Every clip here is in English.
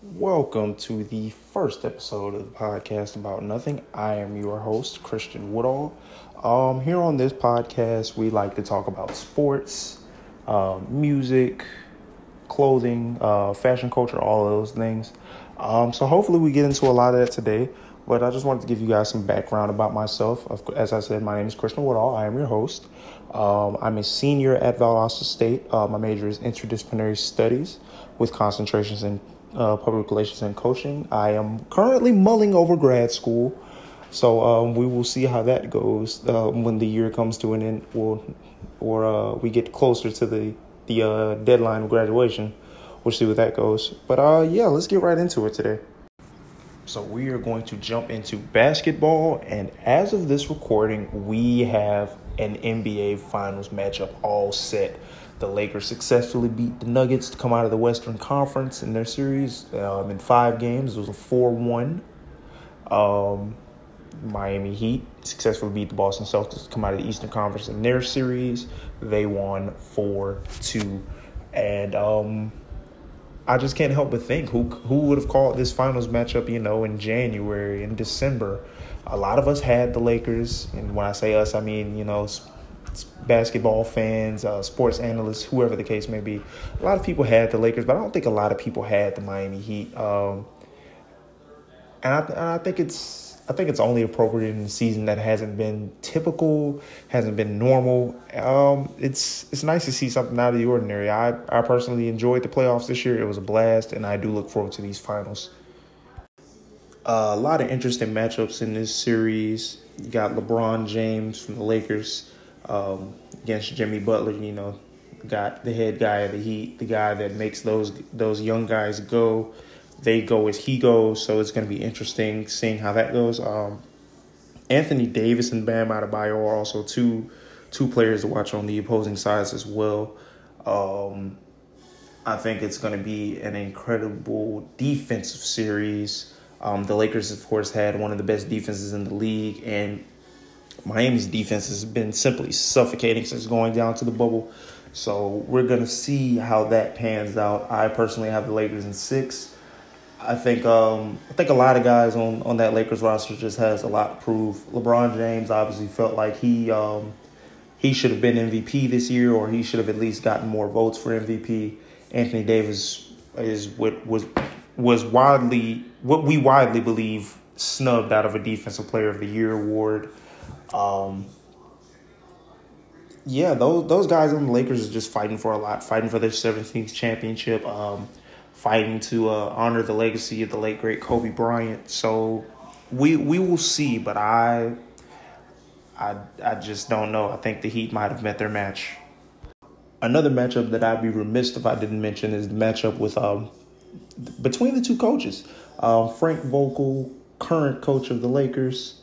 Welcome to the first episode of the podcast about nothing. I am your host, Christian Woodall. Um, here on this podcast, we like to talk about sports, uh, music, clothing, uh, fashion culture, all of those things. Um, so hopefully we get into a lot of that today. But I just wanted to give you guys some background about myself. As I said, my name is Christian Woodall. I am your host. Um, I'm a senior at Valdosta State. Uh, my major is interdisciplinary studies with concentrations in uh, public relations and coaching. I am currently mulling over grad school. So um, we will see how that goes uh, when the year comes to an end or, or uh, we get closer to the, the uh, deadline of graduation. We'll see where that goes. But uh, yeah, let's get right into it today. So we are going to jump into basketball, and as of this recording, we have an NBA Finals matchup all set. The Lakers successfully beat the Nuggets to come out of the Western Conference in their series um, in five games. It was a 4 1. Um, Miami Heat successfully beat the Boston Celtics to come out of the Eastern Conference in their series. They won 4 2. And um, I just can't help but think who who would have called this finals matchup, you know, in January, in December. A lot of us had the Lakers, and when I say us, I mean you know, basketball fans, uh, sports analysts, whoever the case may be. A lot of people had the Lakers, but I don't think a lot of people had the Miami Heat. Um, and I, I think it's I think it's only appropriate in a season that hasn't been typical, hasn't been normal. Um, it's it's nice to see something out of the ordinary. I I personally enjoyed the playoffs this year. It was a blast, and I do look forward to these finals. Uh, a lot of interesting matchups in this series. You got LeBron James from the Lakers um, against Jimmy Butler. You know, got the head guy of the Heat, the guy that makes those those young guys go they go as he goes. So it's going to be interesting seeing how that goes. Um, Anthony Davis and Bam Adebayo are also two two players to watch on the opposing sides as well. Um, I think it's going to be an incredible defensive series. Um, the Lakers, of course, had one of the best defenses in the league, and Miami's defense has been simply suffocating since going down to the bubble. So we're going to see how that pans out. I personally have the Lakers in six. I think um, I think a lot of guys on, on that Lakers roster just has a lot to prove. LeBron James obviously felt like he um, he should have been MVP this year, or he should have at least gotten more votes for MVP. Anthony Davis is what was was widely what we widely believe snubbed out of a Defensive Player of the Year award. Um, yeah, those those guys on the Lakers are just fighting for a lot, fighting for their 17th championship. Um, fighting to uh, honor the legacy of the late great Kobe Bryant. So we we will see, but I I I just don't know. I think the Heat might have met their match. Another matchup that I'd be remiss if I didn't mention is the matchup with um between the two coaches, uh, Frank Vogel, current coach of the Lakers,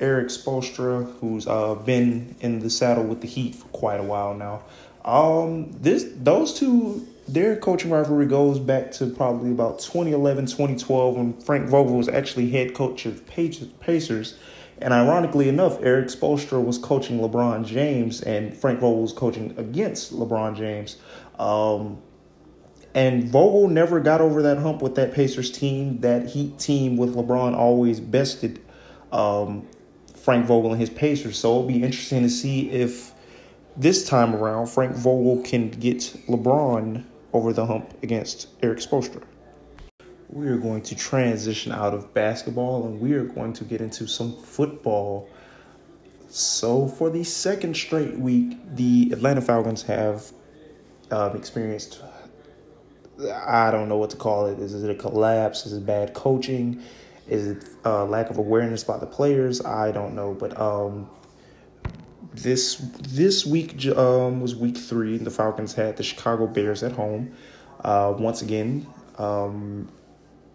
Erik Spoelstra, who's uh, been in the saddle with the Heat for quite a while now. Um, this those two their coaching rivalry goes back to probably about 2011, 2012 when Frank Vogel was actually head coach of Pacers. And ironically enough, Erik Spoelstra was coaching LeBron James, and Frank Vogel was coaching against LeBron James. Um, and Vogel never got over that hump with that Pacers team. That Heat team with LeBron always bested um, Frank Vogel and his Pacers. So it'll be interesting to see if this time around Frank Vogel can get LeBron over the hump against Erik Spoelstra. We are going to transition out of basketball and we are going to get into some football. So, for the second straight week, the Atlanta Falcons have um, experienced I don't know what to call it. Is it a collapse? Is it bad coaching? Is it a lack of awareness by the players? I don't know. But um, this this week um, was week three. The Falcons had the Chicago Bears at home. Uh, once again, um,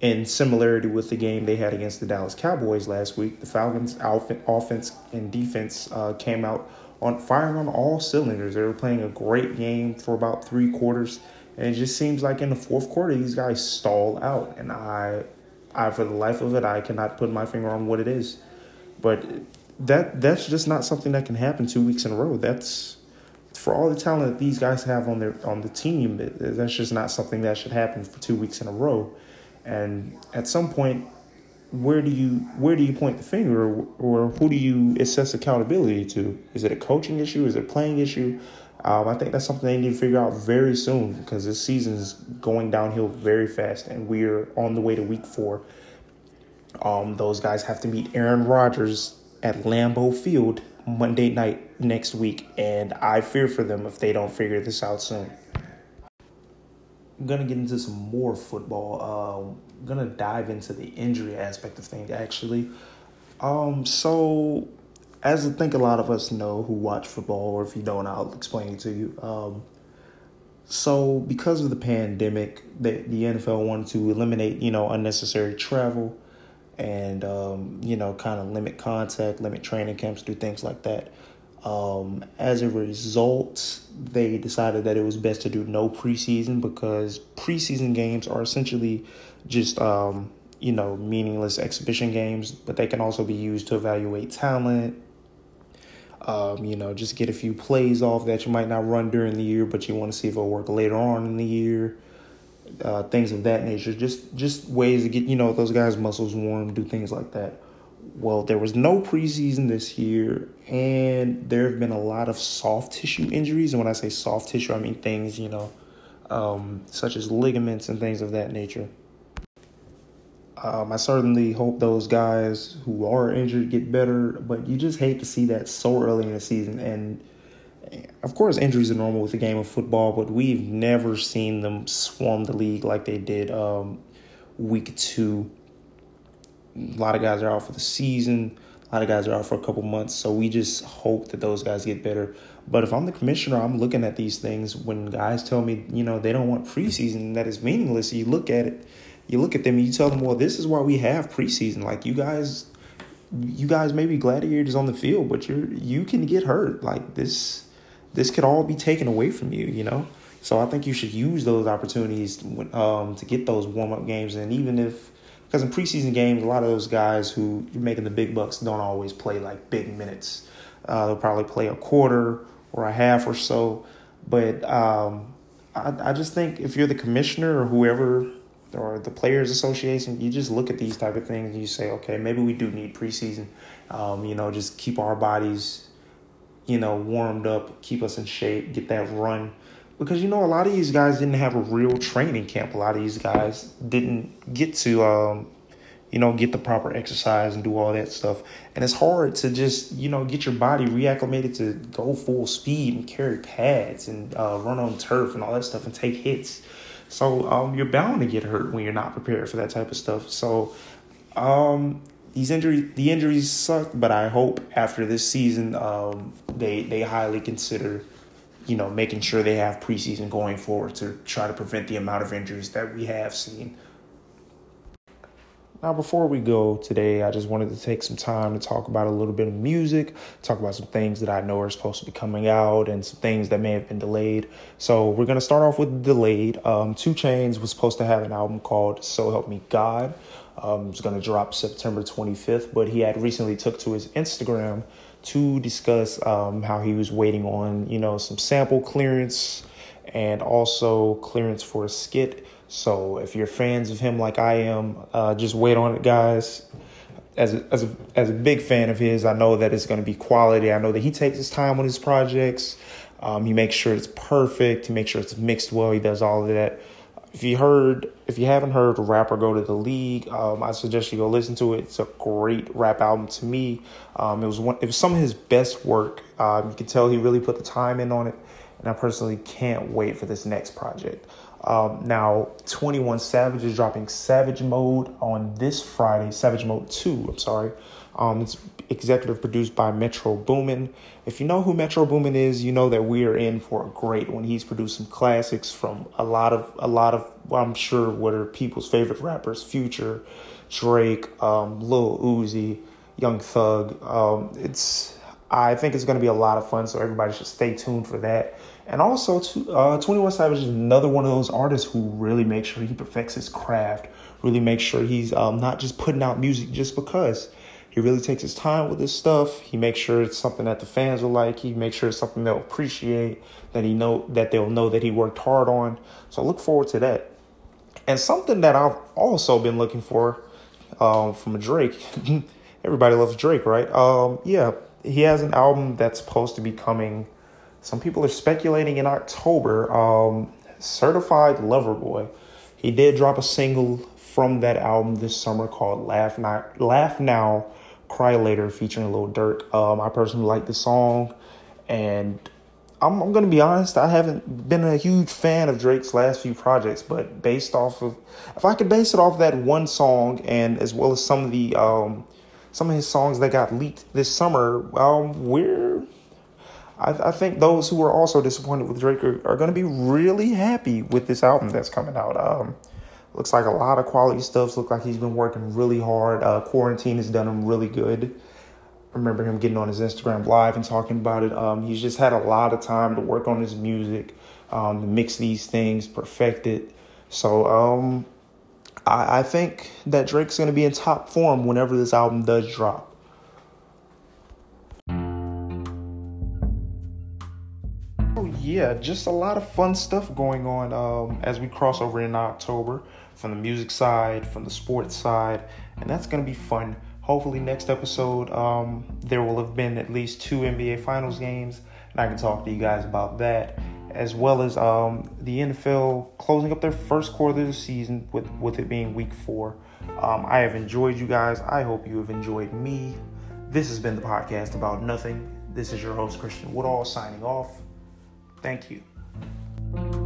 in similarity with the game they had against the Dallas Cowboys last week, the Falcons' offense and defense uh, came out on firing on all cylinders. They were playing a great game for about three quarters, and it just seems like in the fourth quarter these guys stall out. And I, I for the life of it, I cannot put my finger on what it is, but that that's just not something that can happen two weeks in a row. That's for all the talent that these guys have on their on the team. That's just not something that should happen for two weeks in a row. And at some point, where do you where do you point the finger, or, or who do you assess accountability to? Is it a coaching issue? Is it a playing issue? Um, I think that's something they need to figure out very soon because this season is going downhill very fast, and we're on the way to week four. Um, those guys have to meet Aaron Rodgers at Lambeau Field Monday night next week, and I fear for them if they don't figure this out soon. Gonna get into some more football. Um, gonna dive into the injury aspect of things actually. Um, so as I think a lot of us know who watch football, or if you don't, I'll explain it to you. Um, so because of the pandemic, the, the NFL wanted to eliminate, you know, unnecessary travel and, um, you know, kind of limit contact, limit training camps, do things like that. Um, as a result, they decided that it was best to do no preseason because preseason games are essentially just, um, you know, meaningless exhibition games, but they can also be used to evaluate talent, um, you know, just get a few plays off that you might not run during the year, but you want to see if it'll work later on in the year. Uh, things of that nature. Just just ways to get you know those guys' muscles warm, do things like that. Well, there was no preseason this year, and there have been a lot of soft tissue injuries. And when I say soft tissue, I mean things you know, um, such as ligaments and things of that nature. Um, I certainly hope those guys who are injured get better, but you just hate to see that so early in the season. And of course, injuries are normal with the game of football, but we've never seen them swarm the league like they did um, week two. A lot of guys are out for the season. A lot of guys are out for a couple months. So we just hope that those guys get better. But if I'm the commissioner, I'm looking at these things when guys tell me, you know, they don't want preseason, that is meaningless. You look at it you look at them and you tell them, well, this is why we have preseason. Like you guys, you guys may be gladiators on the field, but you're you can get hurt. Like this, this could all be taken away from you. You know. So I think you should use those opportunities um, to get those warm up games, and even if because in preseason games, a lot of those guys who you're making the big bucks don't always play like big minutes. Uh, they'll probably play a quarter or a half or so. But um, I, I just think if you're the commissioner or whoever or the players association you just look at these type of things and you say okay maybe we do need preseason um, you know just keep our bodies you know warmed up keep us in shape get that run because you know a lot of these guys didn't have a real training camp. A lot of these guys didn't get to um, you know get the proper exercise and do all that stuff. And it's hard to just you know get your body reacclimated to go full speed and carry pads and uh, run on turf and all that stuff and take hits. So um, you're bound to get hurt when you're not prepared for that type of stuff. So um, these injuries, the injuries suck, but I hope after this season, um, they they highly consider, you know, making sure they have preseason going forward to try to prevent the amount of injuries that we have seen. Now, before we go today, I just wanted to take some time to talk about a little bit of music, talk about some things that I know are supposed to be coming out and some things that may have been delayed. So, we're going to start off with delayed. Um, 2 Chainz was supposed to have an album called So Help Me God. Um, it's going to drop September 25th, but he had recently took to his Instagram to discuss um, how he was waiting on, you know, some sample clearance and also clearance for a skit so if you're fans of him like I am, uh, just wait on it, guys. As a, as a, as a big fan of his, I know that it's going to be quality. I know that he takes his time on his projects. Um, he makes sure it's perfect. He makes sure it's mixed well. He does all of that. If you heard, if you haven't heard Rap or Go to the League, um, I suggest you go listen to it. It's a great rap album to me. Um, it was one, it was some of his best work. Um, you can tell he really put the time in on it, and I personally can't wait for this next project. Um, now, 21 Savage is dropping Savage Mode on this Friday, Savage Mode 2, I'm sorry. Um, it's executive produced by Metro Boomin. If you know who Metro Boomin is, you know that we are in for a great one. He's produced some classics from a lot of a lot of I'm sure what are people's favorite rappers: Future, Drake, um, Lil Uzi, Young Thug. Um, it's I think it's going to be a lot of fun, so everybody should stay tuned for that. And also, uh, 21 Savage is another one of those artists who really makes sure he perfects his craft, really makes sure he's um, not just putting out music just because. He really takes his time with his stuff. He makes sure it's something that the fans will like. He makes sure it's something they'll appreciate, that he know that they'll know that he worked hard on. So look forward to that. And something that I've also been looking for um, from Drake. Everybody loves Drake, right? Um, yeah, he has an album that's supposed to be coming. Some people are speculating in October. Um, Certified Lover Boy. He did drop a single from that album this summer called "Laugh Not Laugh Now, Cry Later," featuring Lil Durk. Um, I personally like the song, and I'm, I'm gonna be honest. I haven't been a huge fan of Drake's last few projects, but based off of, if I could base it off that one song, and as well as some of the um, some of his songs that got leaked this summer, um, we're I, I think those who are also disappointed with Drake are, are going to be really happy with this album that's coming out. Um, looks like a lot of quality stuff. Look like he's been working really hard. Uh, quarantine has done him really good remember him getting on his Instagram live and talking about it. Um, he's just had a lot of time to work on his music, um, mix these things, perfect it. So um, I, I think that Drake's going to be in top form whenever this album does drop. Oh, yeah, just a lot of fun stuff going on um, as we cross over in October from the music side, from the sports side, and that's going to be fun hopefully next episode um, there will have been at least two nba finals games and i can talk to you guys about that as well as um, the nfl closing up their first quarter of the season with, with it being week four. Um, i have enjoyed you guys. I hope you have enjoyed me. This has been the podcast about nothing. This is your host christian woodall signing off. Thank you